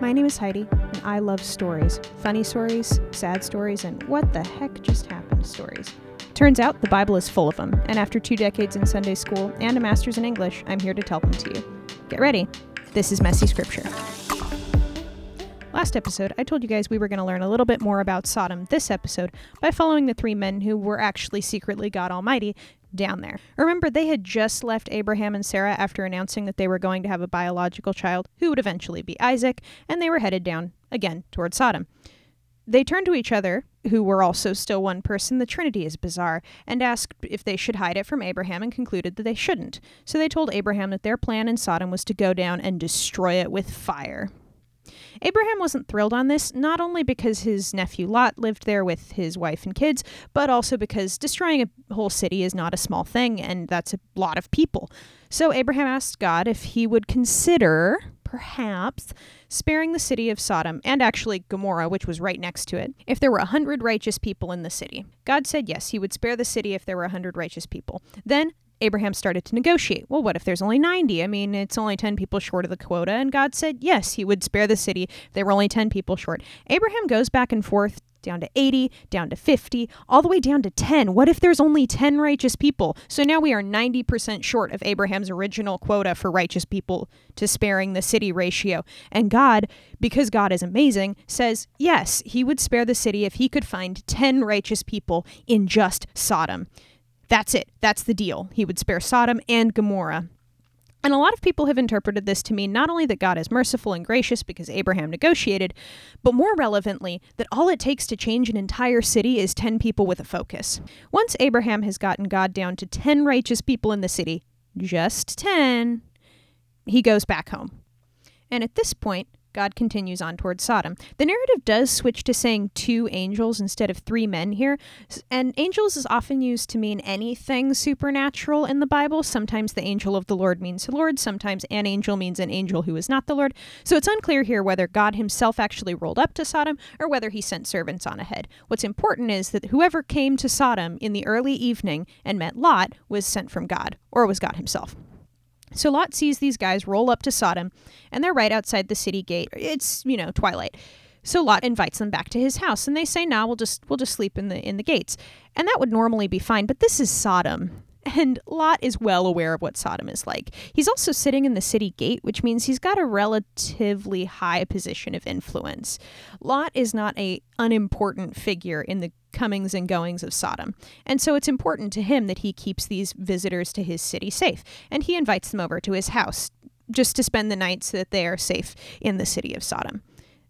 My name is Heidi, and I love stories funny stories, sad stories, and what the heck just happened stories. Turns out the Bible is full of them, and after two decades in Sunday school and a master's in English, I'm here to tell them to you. Get ready. This is Messy Scripture. Last episode, I told you guys we were going to learn a little bit more about Sodom this episode by following the three men who were actually secretly God Almighty down there. Remember, they had just left Abraham and Sarah after announcing that they were going to have a biological child who would eventually be Isaac, and they were headed down again toward Sodom. They turned to each other, who were also still one person, the Trinity is bizarre, and asked if they should hide it from Abraham and concluded that they shouldn't. So they told Abraham that their plan in Sodom was to go down and destroy it with fire. Abraham wasn't thrilled on this, not only because his nephew Lot lived there with his wife and kids, but also because destroying a whole city is not a small thing, and that's a lot of people. So Abraham asked God if he would consider, perhaps, sparing the city of Sodom, and actually Gomorrah, which was right next to it, if there were a hundred righteous people in the city. God said yes, he would spare the city if there were a hundred righteous people. Then Abraham started to negotiate. Well, what if there's only 90? I mean, it's only 10 people short of the quota. And God said, yes, he would spare the city there were only 10 people short. Abraham goes back and forth down to 80, down to 50, all the way down to 10. What if there's only 10 righteous people? So now we are 90% short of Abraham's original quota for righteous people to sparing the city ratio. And God, because God is amazing, says, yes, he would spare the city if he could find 10 righteous people in just Sodom. That's it. That's the deal. He would spare Sodom and Gomorrah. And a lot of people have interpreted this to mean not only that God is merciful and gracious because Abraham negotiated, but more relevantly, that all it takes to change an entire city is 10 people with a focus. Once Abraham has gotten God down to 10 righteous people in the city, just 10, he goes back home. And at this point, God continues on towards Sodom. The narrative does switch to saying two angels instead of three men here, and angels is often used to mean anything supernatural in the Bible. Sometimes the angel of the Lord means the Lord, sometimes an angel means an angel who is not the Lord. So it's unclear here whether God himself actually rolled up to Sodom or whether he sent servants on ahead. What's important is that whoever came to Sodom in the early evening and met Lot was sent from God, or was God himself. So Lot sees these guys roll up to Sodom, and they're right outside the city gate. It's, you know, twilight. So Lot invites them back to his house, and they say, "Nah, we'll just we'll just sleep in the in the gates." And that would normally be fine, but this is Sodom. And Lot is well aware of what Sodom is like. He's also sitting in the city gate, which means he's got a relatively high position of influence. Lot is not a unimportant figure in the comings and goings of Sodom. And so it's important to him that he keeps these visitors to his city safe. And he invites them over to his house just to spend the night so that they are safe in the city of Sodom.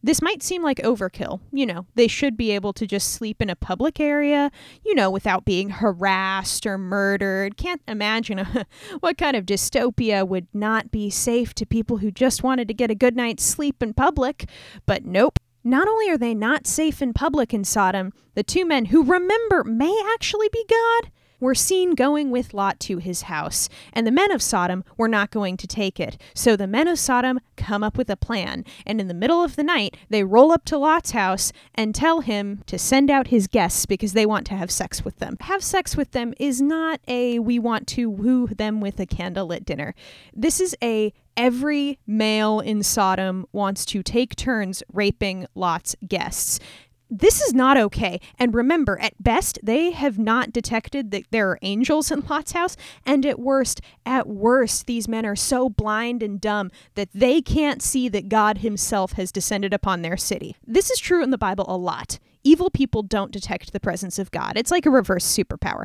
This might seem like overkill. You know, they should be able to just sleep in a public area, you know, without being harassed or murdered. Can't imagine a, what kind of dystopia would not be safe to people who just wanted to get a good night's sleep in public. But nope. Not only are they not safe in public in Sodom, the two men who remember may actually be God were seen going with Lot to his house, and the men of Sodom were not going to take it. So the men of Sodom come up with a plan, and in the middle of the night, they roll up to Lot's house and tell him to send out his guests because they want to have sex with them. Have sex with them is not a we want to woo them with a candlelit dinner. This is a every male in Sodom wants to take turns raping Lot's guests this is not okay. And remember, at best, they have not detected that there are angels in Lot's house. And at worst, at worst, these men are so blind and dumb that they can't see that God Himself has descended upon their city. This is true in the Bible a lot. Evil people don't detect the presence of God. It's like a reverse superpower.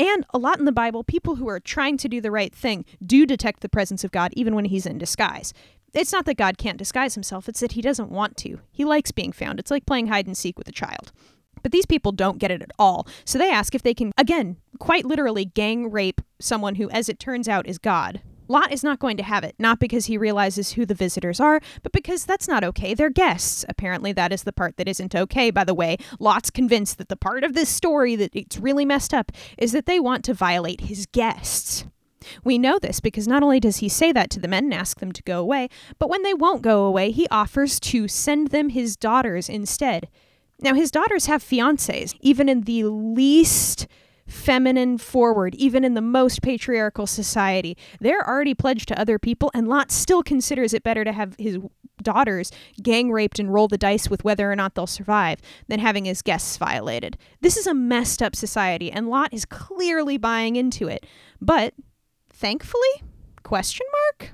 And a lot in the Bible, people who are trying to do the right thing do detect the presence of God even when He's in disguise. It's not that God can't disguise himself, it's that he doesn't want to. He likes being found. It's like playing hide and seek with a child. But these people don't get it at all. So they ask if they can, again, quite literally gang rape someone who, as it turns out, is God. Lot is not going to have it, not because he realizes who the visitors are, but because that's not okay. They're guests. Apparently, that is the part that isn't okay, by the way. Lot's convinced that the part of this story that it's really messed up is that they want to violate his guests. We know this because not only does he say that to the men and ask them to go away, but when they won't go away, he offers to send them his daughters instead. Now, his daughters have fiancés, even in the least feminine forward, even in the most patriarchal society. They're already pledged to other people, and Lot still considers it better to have his daughters gang raped and roll the dice with whether or not they'll survive than having his guests violated. This is a messed up society, and Lot is clearly buying into it. But thankfully, question mark?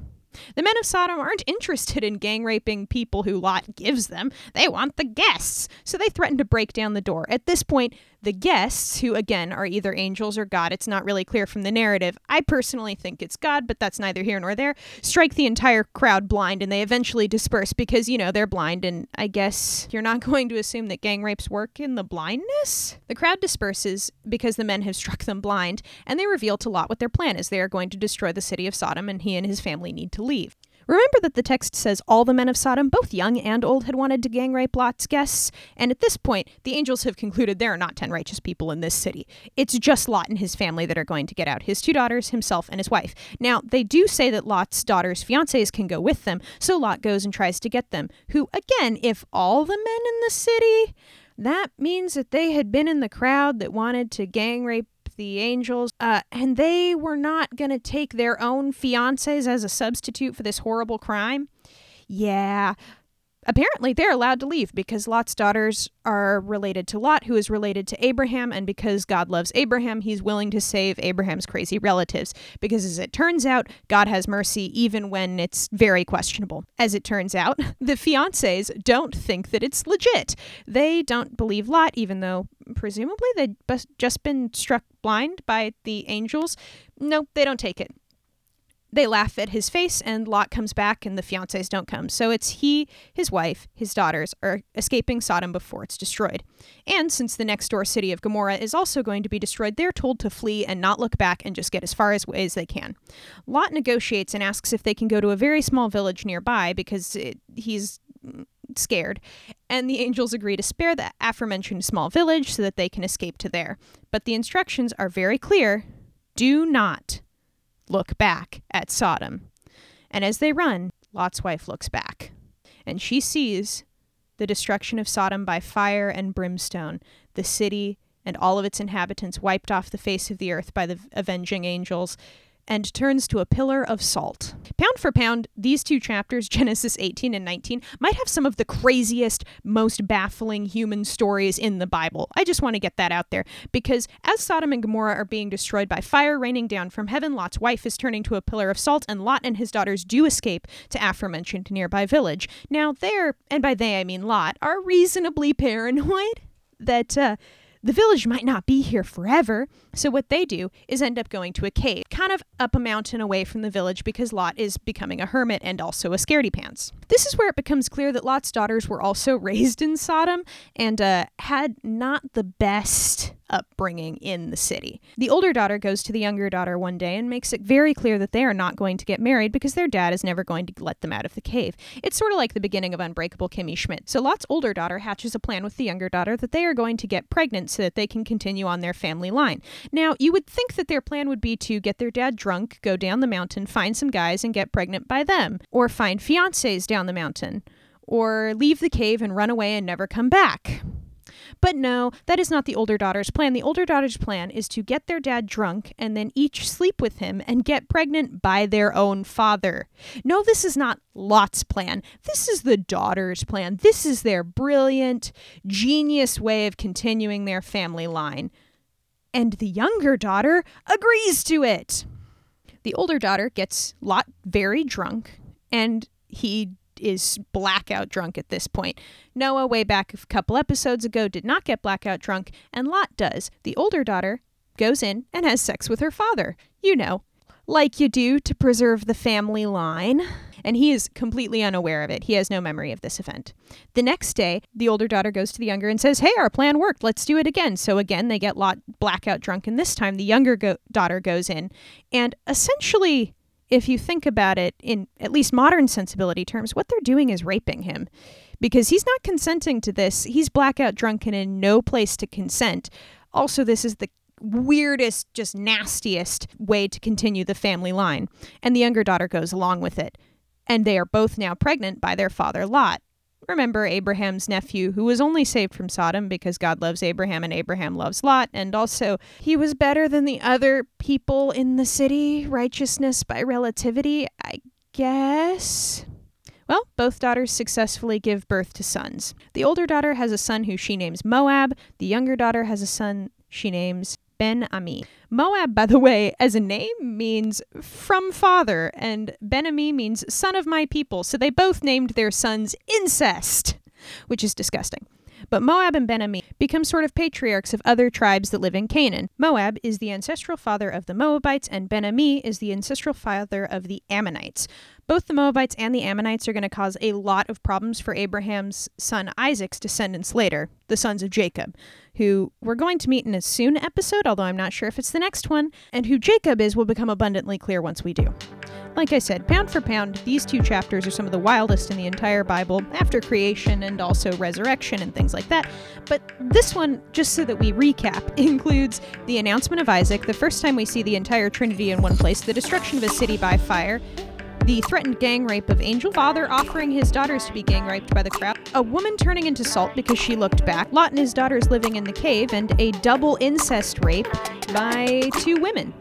The men of Sodom aren't interested in gang raping people who Lot gives them. They want the guests. So they threaten to break down the door. At this point, the guests, who again are either angels or God, it's not really clear from the narrative. I personally think it's God, but that's neither here nor there, strike the entire crowd blind and they eventually disperse because, you know, they're blind. And I guess you're not going to assume that gang rapes work in the blindness? The crowd disperses because the men have struck them blind and they reveal to Lot what their plan is. They are going to destroy the city of Sodom and he and his family need to leave. Remember that the text says all the men of Sodom, both young and old, had wanted to gang rape Lot's guests, and at this point, the angels have concluded there are not ten righteous people in this city. It's just Lot and his family that are going to get out his two daughters, himself, and his wife. Now, they do say that Lot's daughters' fiancés can go with them, so Lot goes and tries to get them, who, again, if all the men in the city that means that they had been in the crowd that wanted to gang rape the angels, uh, and they were not going to take their own fiancés as a substitute for this horrible crime. Yeah, apparently they're allowed to leave because Lot's daughters are related to Lot, who is related to Abraham, and because God loves Abraham, he's willing to save Abraham's crazy relatives. Because as it turns out, God has mercy even when it's very questionable. As it turns out, the fiancés don't think that it's legit. They don't believe Lot, even though presumably they'd just been struck blind by the angels. No, they don't take it they laugh at his face, and Lot comes back, and the fiancés don't come. So it's he, his wife, his daughters are escaping Sodom before it's destroyed. And since the next door city of Gomorrah is also going to be destroyed, they're told to flee and not look back and just get as far as, as they can. Lot negotiates and asks if they can go to a very small village nearby because it, he's scared, and the angels agree to spare the aforementioned small village so that they can escape to there. But the instructions are very clear do not look back at Sodom. And as they run, Lot's wife looks back, and she sees the destruction of Sodom by fire and brimstone, the city and all of its inhabitants wiped off the face of the earth by the avenging angels, and turns to a pillar of salt. Pound for pound, these two chapters, Genesis 18 and 19, might have some of the craziest, most baffling human stories in the Bible. I just want to get that out there because as Sodom and Gomorrah are being destroyed by fire raining down from heaven, Lot's wife is turning to a pillar of salt, and Lot and his daughters do escape to aforementioned nearby village. Now, they're, and by they I mean Lot, are reasonably paranoid that, uh, the village might not be here forever, so what they do is end up going to a cave, kind of up a mountain away from the village because Lot is becoming a hermit and also a scaredy pants. This is where it becomes clear that Lot's daughters were also raised in Sodom and uh, had not the best upbringing in the city. The older daughter goes to the younger daughter one day and makes it very clear that they are not going to get married because their dad is never going to let them out of the cave. It's sort of like the beginning of Unbreakable Kimmy Schmidt. So Lot's older daughter hatches a plan with the younger daughter that they are going to get pregnant so that they can continue on their family line. Now, you would think that their plan would be to get their dad drunk, go down the mountain, find some guys, and get pregnant by them, or find fiancés down the mountain, or leave the cave and run away and never come back. But no, that is not the older daughter's plan. The older daughter's plan is to get their dad drunk and then each sleep with him and get pregnant by their own father. No, this is not Lot's plan. This is the daughter's plan. This is their brilliant, genius way of continuing their family line. And the younger daughter agrees to it. The older daughter gets Lot very drunk and he is blackout drunk at this point. Noah, way back a couple episodes ago, did not get blackout drunk, and Lot does. The older daughter goes in and has sex with her father. You know, like you do to preserve the family line. And he is completely unaware of it. He has no memory of this event. The next day, the older daughter goes to the younger and says, Hey, our plan worked. Let's do it again. So again, they get Lot blackout drunk. And this time, the younger go- daughter goes in and essentially if you think about it in at least modern sensibility terms, what they're doing is raping him because he's not consenting to this. He's blackout drunk and in no place to consent. Also, this is the weirdest, just nastiest way to continue the family line. And the younger daughter goes along with it. And they are both now pregnant by their father, Lot. Remember Abraham's nephew, who was only saved from Sodom because God loves Abraham and Abraham loves Lot, and also he was better than the other people in the city. Righteousness by relativity, I guess. Well, both daughters successfully give birth to sons. The older daughter has a son who she names Moab, the younger daughter has a son she names Ben Ami. Moab, by the way, as a name means from father, and Ben Ami means son of my people, so they both named their sons incest, which is disgusting. But Moab and Ben Ami become sort of patriarchs of other tribes that live in Canaan. Moab is the ancestral father of the Moabites, and Ben Ami is the ancestral father of the Ammonites. Both the Moabites and the Ammonites are going to cause a lot of problems for Abraham's son Isaac's descendants later, the sons of Jacob, who we're going to meet in a soon episode, although I'm not sure if it's the next one, and who Jacob is will become abundantly clear once we do. Like I said, pound for pound, these two chapters are some of the wildest in the entire Bible, after creation and also resurrection and things like that. But this one, just so that we recap, includes the announcement of Isaac, the first time we see the entire Trinity in one place, the destruction of a city by fire, the threatened gang rape of Angel, father offering his daughters to be gang raped by the crowd, a woman turning into salt because she looked back, Lot and his daughters living in the cave, and a double incest rape by two women.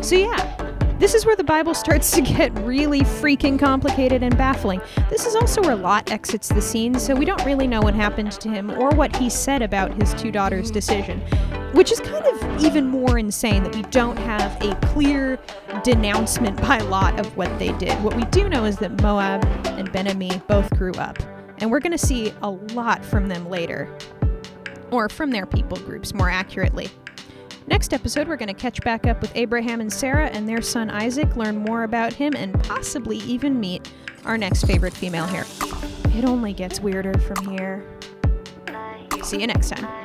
So, yeah, this is where the Bible starts to get really freaking complicated and baffling. This is also where Lot exits the scene, so we don't really know what happened to him or what he said about his two daughters' decision. Which is kind of even more insane that we don't have a clear denouncement by Lot of what they did. What we do know is that Moab and Ben Ami both grew up, and we're going to see a lot from them later. Or from their people groups, more accurately. Next episode, we're going to catch back up with Abraham and Sarah and their son Isaac, learn more about him, and possibly even meet our next favorite female here. It only gets weirder from here. See you next time.